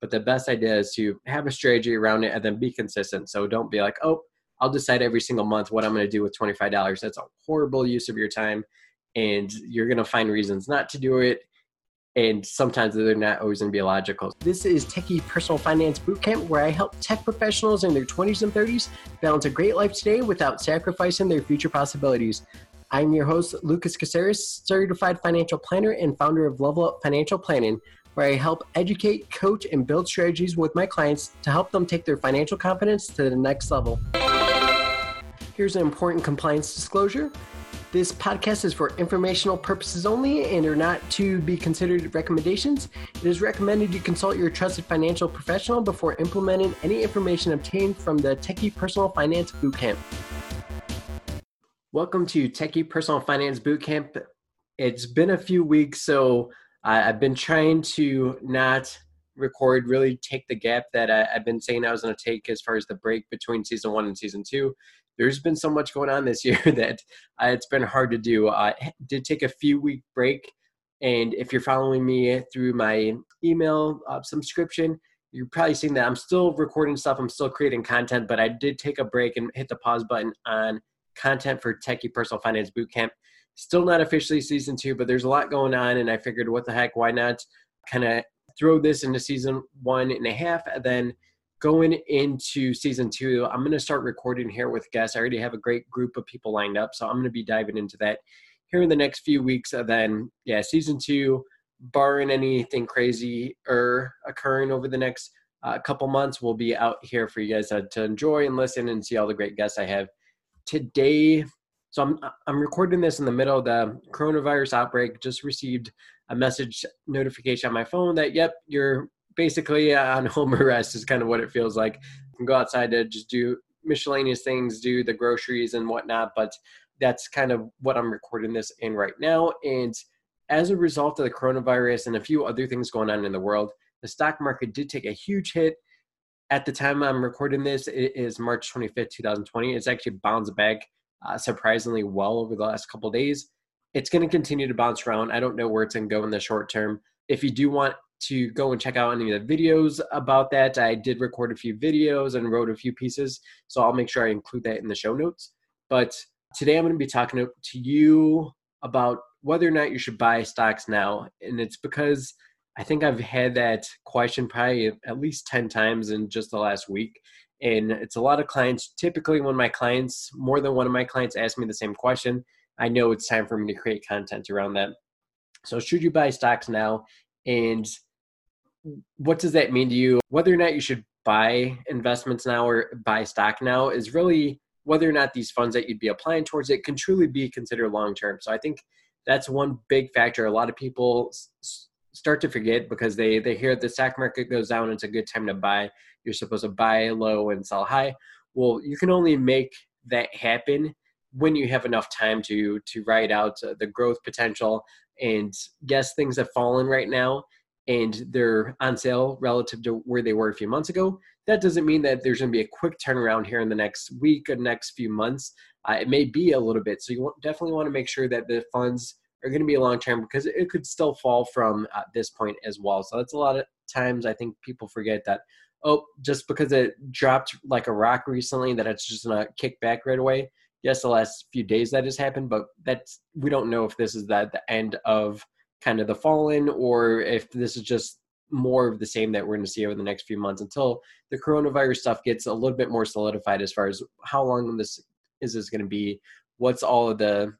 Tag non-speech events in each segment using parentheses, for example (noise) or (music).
But the best idea is to have a strategy around it and then be consistent. So don't be like, oh, I'll decide every single month what I'm going to do with $25. That's a horrible use of your time. And you're going to find reasons not to do it. And sometimes they're not always going to be logical. This is Techie Personal Finance Bootcamp, where I help tech professionals in their 20s and 30s balance a great life today without sacrificing their future possibilities. I'm your host, Lucas Casarez, certified financial planner and founder of Level Up Financial Planning, where I help educate, coach, and build strategies with my clients to help them take their financial confidence to the next level. Here's an important compliance disclosure. This podcast is for informational purposes only and are not to be considered recommendations. It is recommended you consult your trusted financial professional before implementing any information obtained from the Techie Personal Finance Bootcamp. Welcome to Techie Personal Finance Bootcamp. It's been a few weeks, so I've been trying to not record, really take the gap that I, have been saying I was going to take as far as the break between season one and season two there's been so much going on this (laughs) year that uh, it's been hard to do. I did take a few week break, and if you're following me through my email uh, subscription, you're probably seeing that I'm still recording stuff. I'm still creating content, but I did take a break and hit the pause button on content for Techie Personal Finance Bootcamp. Still not officially season two, but there's a lot going on, and I figured, what the heck, why not kind of throw this into season one and a half, and then going into season two, I'm going to start recording here with guests. I already have a great group of people lined up, so I'm going to be diving into that here in the next few weeks. And then, yeah, season two, barring anything crazy or occurring over the next uh, couple months, we'll be out here for you guys to enjoy and listen and see all the great guests I have today. So I'm I'm recording this in the middle of the coronavirus outbreak. Just received a message notification on my phone that yep, you're basically uh, on (laughs) home arrest is kind of what it feels like. You can go outside to just do miscellaneous things, do the groceries and whatnot, but that's kind of what I'm recording this in right now. And as a result of the coronavirus and a few other things going on in the world, the stock market did take a huge hit. At the time I'm recording this, it is March 25th, 2020. It's actually bounced back uh, surprisingly well over the last couple days. It's going to continue to bounce around. I don't know where it's going to go in the short term. If you do want to go and check out any of the videos about that. I did record a few videos and wrote a few pieces, so I'll make sure I include that in the show notes. But today I'm going to be talking to you about whether or not you should buy stocks now. And it's because I think I've had that question probably at least 10 times in just the last week. And it's a lot of clients. Typically, when my clients, more than one of my clients, ask me the same question, I know it's time for me to create content around that. So, should you buy stocks now? And what does that mean to you? Whether or not you should buy investments now or buy stock now is really whether or not these funds that you'd be applying towards it can truly be considered long term. So I think that's one big factor. A lot of people start to forget because they they hear the stock market goes down. It's a good time to buy. You're supposed to buy low and sell high. Well, you can only make that happen when you have enough time to to write out the growth potential and yes things have fallen right now and they're on sale relative to where they were a few months ago, that doesn't mean that there's going to be a quick turnaround here in the next week or next few months. Uh, it may be a little bit. So you definitely want to make sure that the funds are going to be long term because it could still fall from uh, this point as well. So that's a lot of times I think people forget that, oh, just because it dropped like a rock recently, that it's just to kick back right away. Yes, the last few days that has happened, but that's we don't know if this is that the end of kind of the fallen or if this is just more of the same that we're going to see over the next few months until the coronavirus stuff gets a little bit more solidified as far as how long this is this going to be what's all of the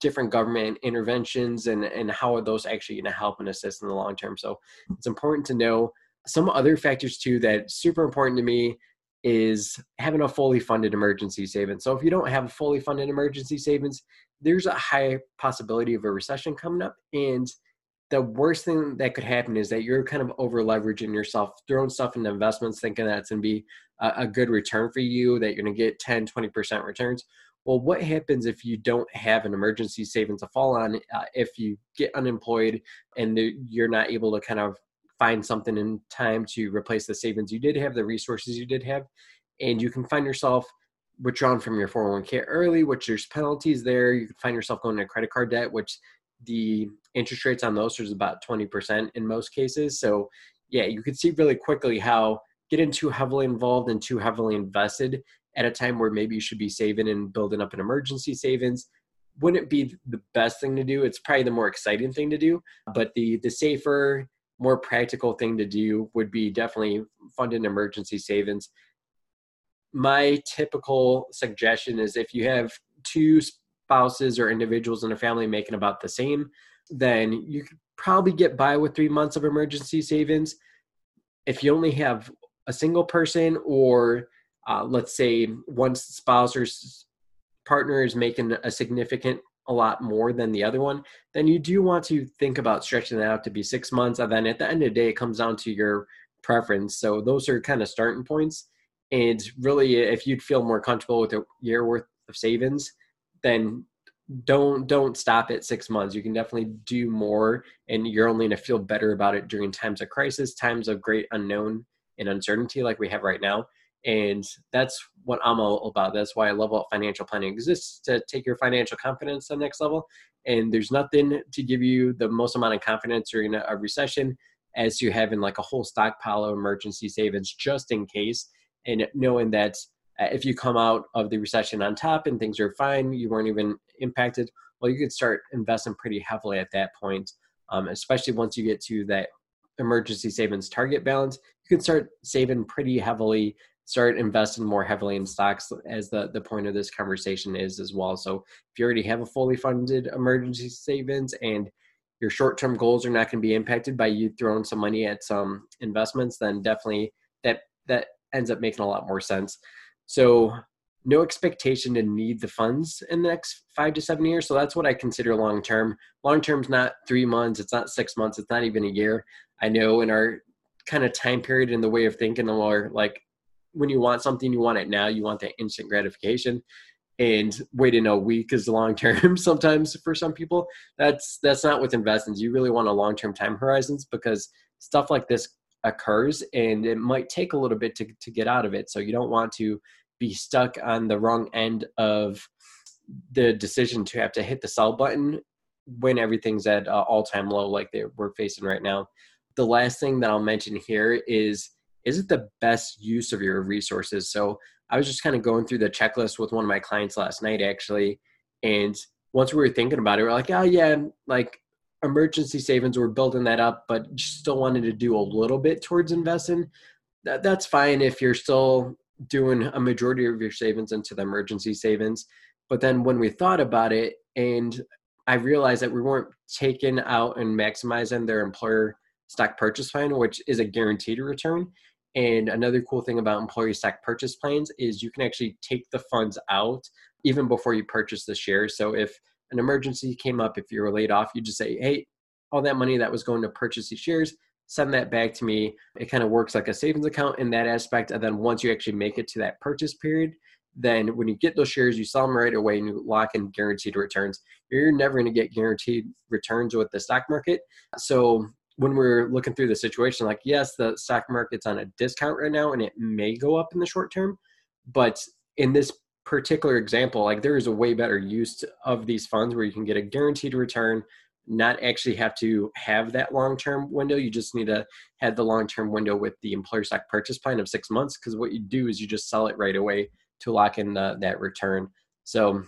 different government interventions and and how are those actually going to help and assist in the long term so it's important to know some other factors too that super important to me is having a fully funded emergency savings. So if you don't have a fully funded emergency savings there's a high possibility of a recession coming up. And the worst thing that could happen is that you're kind of over leveraging yourself throwing stuff into investments thinking that's going to be a, good return for you that you're going to get 10 20% returns. Well what happens if you don't have an emergency savings to fall on uh, if you get unemployed and you're not able to kind of find something in time to replace the savings you did have the resources you did have and you can find yourself withdrawn from your 401k early, which there's penalties there. You can find yourself going into credit card debt, which the interest rates on those is about 20% in most cases. So yeah, you could see really quickly how getting too heavily involved and too heavily invested at a time where maybe you should be saving and building up an emergency savings wouldn't be the best thing to do. It's probably the more exciting thing to do, but the the safer, more practical thing to do would be definitely fund an emergency savings. My typical suggestion is if you have two spouses or individuals in a family making about the same, then you could probably get by with three months of emergency savings. If you only have a single person, or uh, let's say one spouse or partner is making a significant a lot more than the other one, then you do want to think about stretching that out to be six months. And then at the end of the day, it comes down to your preference. So those are kind of starting points. And really, if you'd feel more comfortable with a year worth of savings, then don't don't stop at six months. You can definitely do more, and you're only going to feel better about it during times of crisis, times of great unknown and uncertainty, like we have right now. And that's what I'm all about. That's why Level Up Financial Planning exists to take your financial confidence to the next level. And there's nothing to give you the most amount of confidence during a recession as to having like a whole stockpile of emergency savings just in case. And knowing that uh, if you come out of the recession on top and things are fine, you weren't even impacted, well, you could start investing pretty heavily at that point, um, especially once you get to that emergency savings target balance. You can start saving pretty heavily start investing more heavily in stocks as the, the point of this conversation is as well. So if you already have a fully funded emergency savings and your short-term goals are not going to be impacted by you throwing some money at some investments, then definitely that that ends up making a lot more sense. So no expectation to need the funds in the next five to seven years. So that's what I consider long term. Long term's not three months, it's not six months, it's not even a year. I know in our kind of time period in the way of thinking, or like when you want something, you want it now. You want that instant gratification, and waiting a week is long term. (laughs) sometimes for some people, that's that's not with investments. You really want a long term time horizons because stuff like this occurs, and it might take a little bit to to get out of it. So you don't want to be stuck on the wrong end of the decision to have to hit the sell button when everything's at all time low like they, we're facing right now. The last thing that I'll mention here is is it the best use of your resources? So I was just kind of going through the checklist with one of my clients last night, actually. And once we were thinking about it, we are like, oh, yeah, like emergency savings, we're building that up, but still wanted to do a little bit towards investing. That, that's fine if you're still doing a majority of your savings into the emergency savings. But then when we thought about it, and I realized that we weren't taking out and maximizing their employer stock purchase plan, which is a guaranteed return. And another cool thing about employee stock purchase plans is you can actually take the funds out even before you purchase the shares. So if an emergency came up, if you were laid off, you just say, hey, all that money that was going to purchase these shares, send that back to me. It kind of works like a savings account in that aspect. And then once you actually make it to that purchase period, then when you get those shares, you sell them right away and you lock in guaranteed returns. You're never going to get guaranteed returns with the stock market. So when we're looking through the situation, like, yes, the stock market's on a discount right now and it may go up in the short term. But in this particular example, like, there is a way better use of these funds where you can get a guaranteed return, not actually have to have that long term window. You just need to have the long term window with the employer stock purchase plan of six months. Because what you do is you just sell it right away to lock in the, that return. So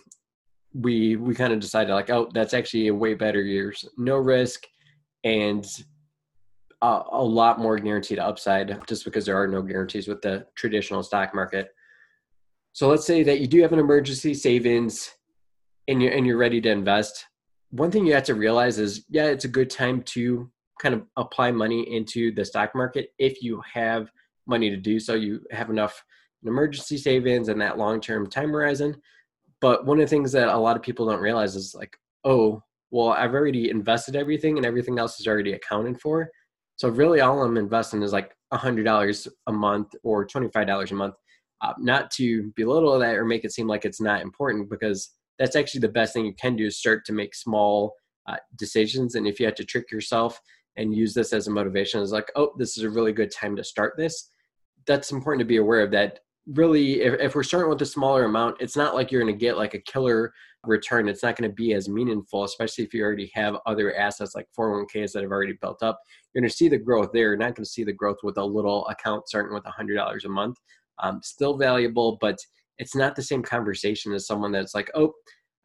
we we kind of decided like, oh, that's actually a way better years, no risk, and a, lot more guaranteed upside just because there are no guarantees with the traditional stock market. So let's say that you do have an emergency savings and you're, and you're ready to invest. One thing you have to realize is, yeah, it's a good time to kind of apply money into the stock market if you have money to do so. You have enough emergency savings and that long-term time horizon. But one of the things that a lot of people don't realize is like, oh, well, I've already invested everything and everything else is already accounted for. So really, all I'm investing is like hundred dollars a month or twenty five dollars a month. Uh, not to belittle that or make it seem like it's not important, because that's actually the best thing you can do is start to make small uh, decisions. And if you have to trick yourself and use this as a motivation, is like, oh, this is a really good time to start this. That's important to be aware of that really if, if we're starting with a smaller amount it's not like you're going to get like a killer return. It's not going to be as meaningful especially if you already have other assets like 401ks that have already built up. You're going to see the growth there. You're not going to see the growth with a little account starting with $100 a month. Um, still valuable but it's not the same conversation as someone that's like oh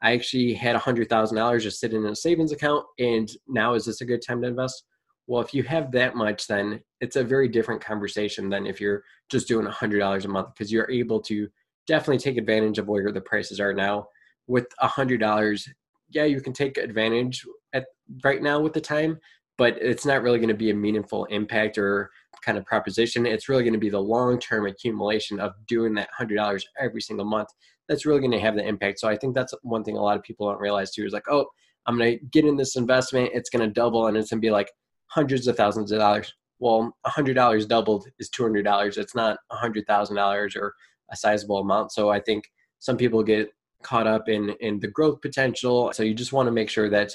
i actually had $100000 just sitting in a savings account and now is this a good time to invest well, if you have that much, then it's a very different conversation than if you're just doing $100 a month because you're able to definitely take advantage of where the prices are now. With $100, yeah, you can take advantage at right now with the time, but it's not really going to be a meaningful impact or kind of proposition. It's really going to be the long term accumulation of doing that $100 every single month that's really going to have the impact. So I think that's one thing a lot of people don't realize too is like, oh, I'm going to get in this investment, it's going to double, and it's going to be like hundreds of thousands of dollars. Well, $100 doubled is $200. It's not $100,000 or a sizable amount. So I think some people get caught up in in the growth potential. So you just want to make sure that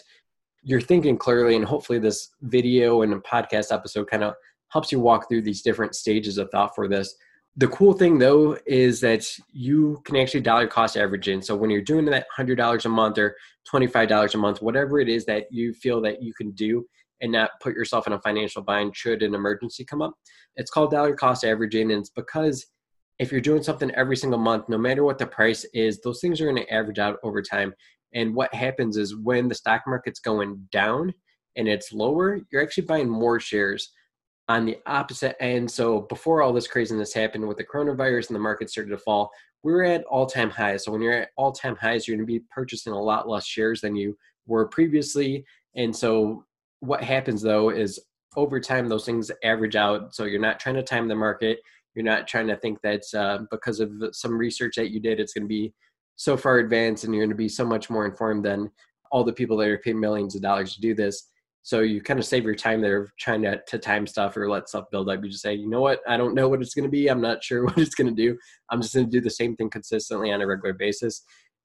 you're thinking clearly and hopefully this video and podcast episode kind of helps you walk through these different stages of thought for this. The cool thing though is that you can actually dollar cost average in. So when you're doing that $100 a month or $25 a month, whatever it is that you feel that you can do, and not put yourself in a financial bind should an emergency come up. It's called dollar cost averaging, and it's because if you're doing something every single month, no matter what the price is, those things are going to average out over time. And what happens is when the stock market's going down and it's lower, you're actually buying more shares on the opposite end. So before all this craziness happened with the coronavirus and the market started to fall, we were at all time highs. So when you're at all time highs, you're going to be purchasing a lot less shares than you were previously. And so what happens though is over time those things average out. So you're not trying to time the market. You're not trying to think that uh, because of some research that you did it's going to be so far advanced and you're going to be so much more informed than all the people that are paying millions of dollars to do this. So you kind of save your time there trying to, to time stuff or let stuff build up. You just say you know what? I don't know what it's going to be. I'm not (laughs) sure what it's going to do. I'm just going to do the same thing consistently on a regular basis.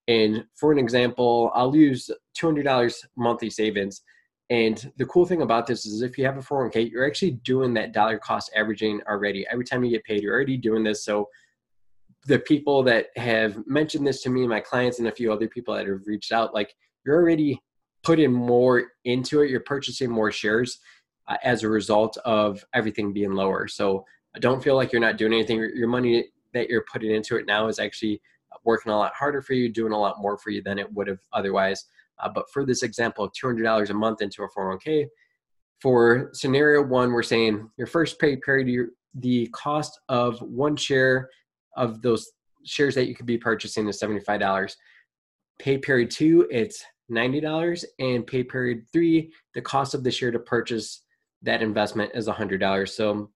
And for an example i'll use $200 monthly savings and the cool thing about this is if you have a 401k, you're actually doing that dollar cost averaging already. Every time you get paid, you're already doing this. So the people that have mentioned this to me, my clients, and a few other people that have reached out, like you're already putting more into it. You're purchasing more shares uh, as a result of everything being lower. So don't feel like you're not doing anything. Your money that you're putting into it now is actually working a lot harder for you, doing a lot more for you than it would have otherwise. Uh, but for this example of $200 a month into a 401k, for scenario one, we're saying your first pay period, the cost of one share of those shares that you could be purchasing is $75. Pay period two, it's $90. And pay period three, the cost of the share to purchase that investment is $100. So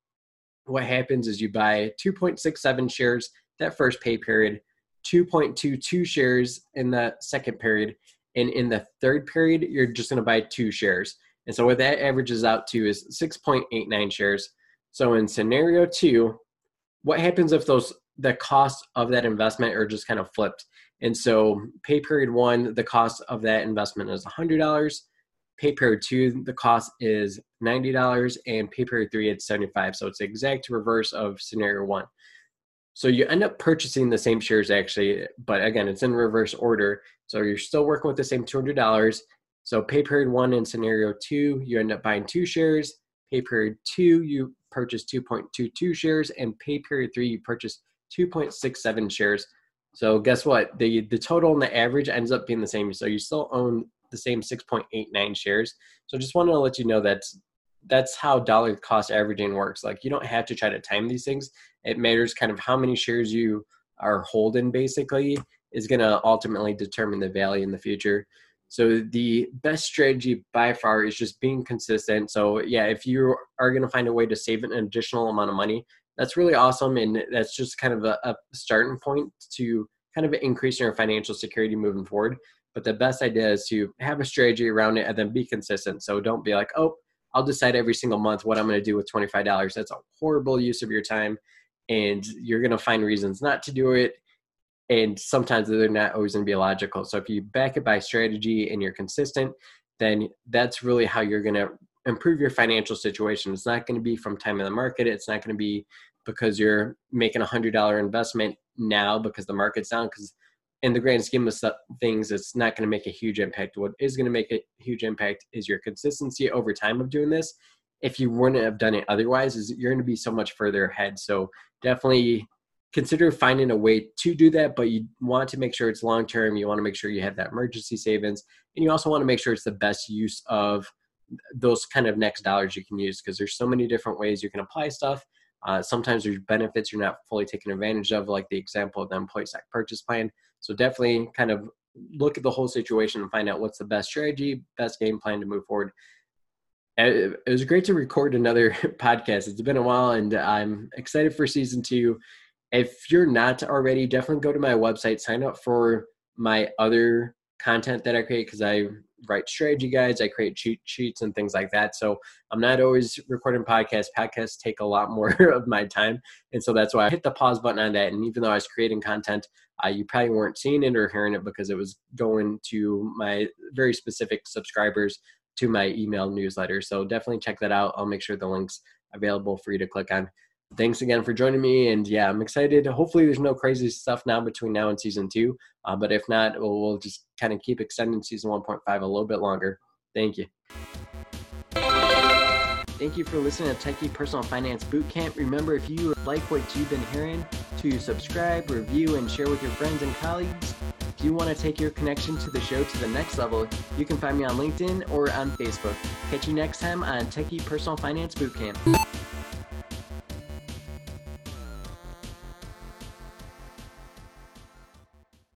what happens is you buy 2.67 shares that first pay period, 2.22 shares in the second period, and in the third period, you're just going to buy two shares. And so what that averages out to is 6.89 shares. So in scenario two, what happens if those the cost of that investment are just kind of flipped? And so pay period one, the cost of that investment is $100. Pay period two, the cost is $90, and pay period three, it's 75. So it's the exact reverse of scenario one. So you end up purchasing the same shares actually, but again, it's in reverse order. So you're still working with the same $200. So pay period one in scenario two, you end up buying two shares. Pay period two, you purchase 2.22 shares, and pay period three, you purchase 2.67 shares. So guess what? The the total and the average ends up being the same. So you still own the same 6.89 shares. So just wanted to let you know that that's how dollar cost averaging works. Like you don't have to try to time these things. It matters kind of how many shares you are holding basically is going to ultimately determine the value in the future. So the best strategy by far is just being consistent. So yeah, if you are going to find a way to save an additional amount of money, that's really awesome, and that's just kind of a, a starting point to kind of increase your financial security moving forward. But the best idea is to have a strategy around it and then be consistent. So don't be like, oh, I'll decide every single month what I'm going to do with $25. That's a horrible use of your time. And you're going to find reasons not to do it. And sometimes they're not always going to be logical. So if you back it by strategy and you're consistent, then that's really how you're going to improve your financial situation. It's not going to be from time in the market. It's not going to be because you're making a hundred dollar investment now because the market's down because in the grand scheme of things it's not going to make a huge impact what is going to make a huge impact is your consistency over time of doing this if you wouldn't have done it otherwise is you're going to be so much further ahead so definitely consider finding a way to do that but you want to make sure it's long term you want to make sure you have that emergency savings and you also want to make sure it's the best use of those kind of next dollars you can use because there's so many different ways you can apply stuff. Uh, sometimes there's benefits you're not fully taking advantage of like the example of the employee stock purchase plan. So definitely kind of look at the whole situation and find out what's the best strategy best game plan to move forward. It was great to record another (laughs) podcast. It's been a while and i'm excited for season two if you're not already, definitely go to my website, sign up for my other content that I create because I write strategy guides, I create cheat sheets and things like that. So I'm not always recording podcasts. Podcasts take a lot more (laughs) of my time. And so that's why I hit the pause button on that. And even though I was creating content, uh, you probably weren't seeing it or hearing it because it was going to my very specific subscribers to my email newsletter. So definitely check that out. I'll make sure the link's available for you to click on thanks again for joining me. And yeah, I'm excited. Hopefully, there's no crazy stuff now between now and season two. Uh, but if not, we'll, we'll just kind of keep extending season 1.5 a little bit longer. Thank you. Thank you for listening to Techie Personal Finance Bootcamp. Remember, if you like what you've been hearing, to subscribe, review, and share with your friends and colleagues. If you want to take your connection to the show to the next level, you can find me on LinkedIn or on Facebook. Catch you next time on Techie Personal Finance Bootcamp.